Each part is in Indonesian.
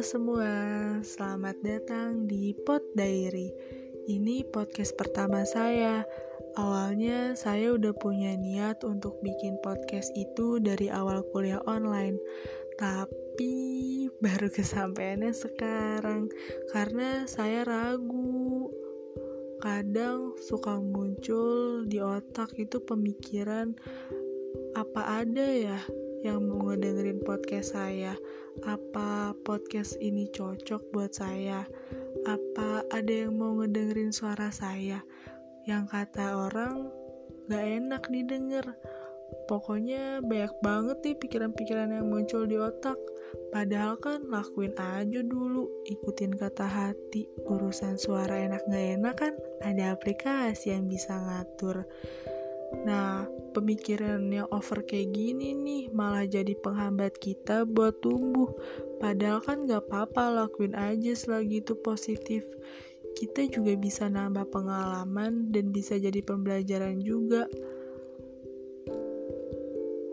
Semua, selamat datang di Pod Diary. Ini podcast pertama saya. Awalnya saya udah punya niat untuk bikin podcast itu dari awal kuliah online. Tapi baru kesampaiannya sekarang karena saya ragu. Kadang suka muncul di otak itu pemikiran apa ada ya yang mau ngedengerin podcast saya? Apa podcast ini cocok buat saya? Apa ada yang mau ngedengerin suara saya? Yang kata orang gak enak didengar. Pokoknya banyak banget nih pikiran-pikiran yang muncul di otak. Padahal kan lakuin aja dulu, ikutin kata hati. Urusan suara enak gak enak kan ada aplikasi yang bisa ngatur. Nah, pemikiran yang over kayak gini nih malah jadi penghambat kita buat tumbuh. Padahal kan gak apa-apa lakuin aja selagi itu positif. Kita juga bisa nambah pengalaman dan bisa jadi pembelajaran juga.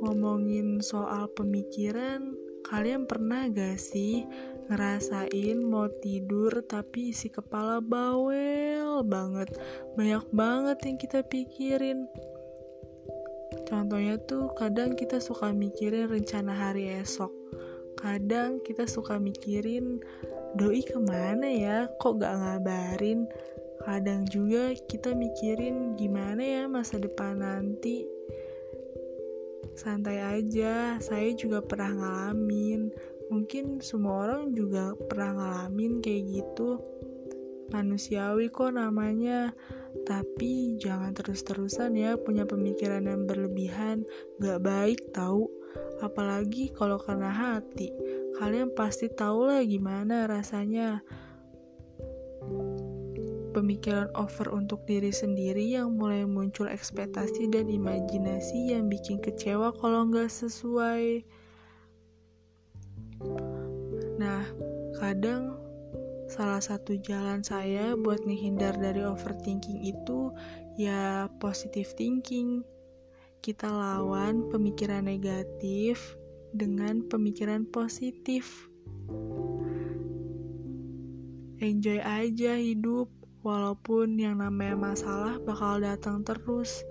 Ngomongin soal pemikiran, kalian pernah gak sih ngerasain mau tidur tapi isi kepala bawel banget. Banyak banget yang kita pikirin Contohnya tuh kadang kita suka mikirin rencana hari esok. Kadang kita suka mikirin doi ke mana ya, kok gak ngabarin. Kadang juga kita mikirin gimana ya masa depan nanti. Santai aja, saya juga pernah ngalamin. Mungkin semua orang juga pernah ngalamin kayak gitu. Manusiawi kok namanya tapi jangan terus-terusan ya punya pemikiran yang berlebihan, gak baik tahu. Apalagi kalau karena hati, kalian pasti tahu lah gimana rasanya. Pemikiran over untuk diri sendiri yang mulai muncul ekspektasi dan imajinasi yang bikin kecewa kalau nggak sesuai. Nah, kadang salah satu jalan saya buat menghindar dari overthinking itu ya positive thinking. Kita lawan pemikiran negatif dengan pemikiran positif. Enjoy aja hidup, walaupun yang namanya masalah bakal datang terus.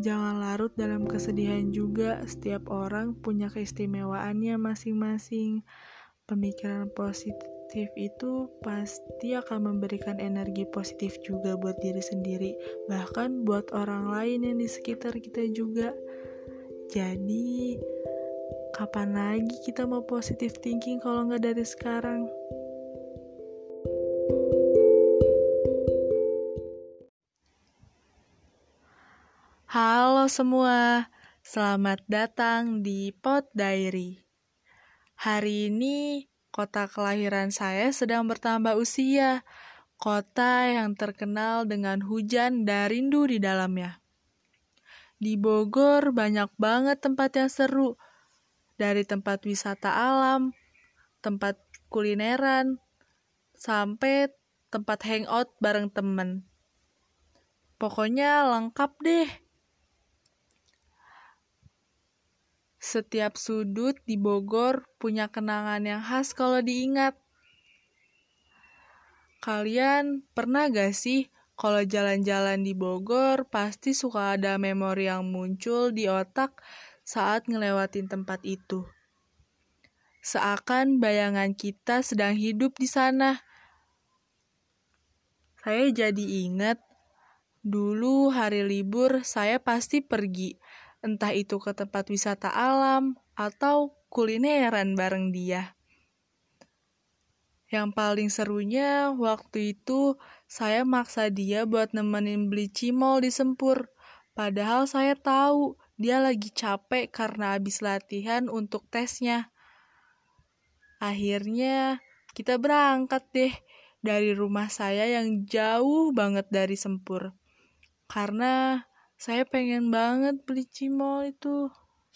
Jangan larut dalam kesedihan juga, setiap orang punya keistimewaannya masing-masing pemikiran positif itu pasti akan memberikan energi positif juga buat diri sendiri, bahkan buat orang lain yang di sekitar kita juga. Jadi, kapan lagi kita mau positif thinking kalau nggak dari sekarang? Halo semua, selamat datang di Pot Diary. Hari ini kota kelahiran saya sedang bertambah usia, kota yang terkenal dengan hujan dan rindu di dalamnya. Di Bogor banyak banget tempat yang seru, dari tempat wisata alam, tempat kulineran, sampai tempat hangout bareng temen. Pokoknya lengkap deh. Setiap sudut di Bogor punya kenangan yang khas kalau diingat. Kalian pernah gak sih kalau jalan-jalan di Bogor pasti suka ada memori yang muncul di otak saat ngelewatin tempat itu. Seakan bayangan kita sedang hidup di sana. Saya jadi ingat, dulu hari libur saya pasti pergi entah itu ke tempat wisata alam atau kulineran bareng dia. Yang paling serunya waktu itu saya maksa dia buat nemenin beli cimol di Sempur. Padahal saya tahu dia lagi capek karena habis latihan untuk tesnya. Akhirnya kita berangkat deh dari rumah saya yang jauh banget dari Sempur. Karena saya pengen banget beli cimol itu.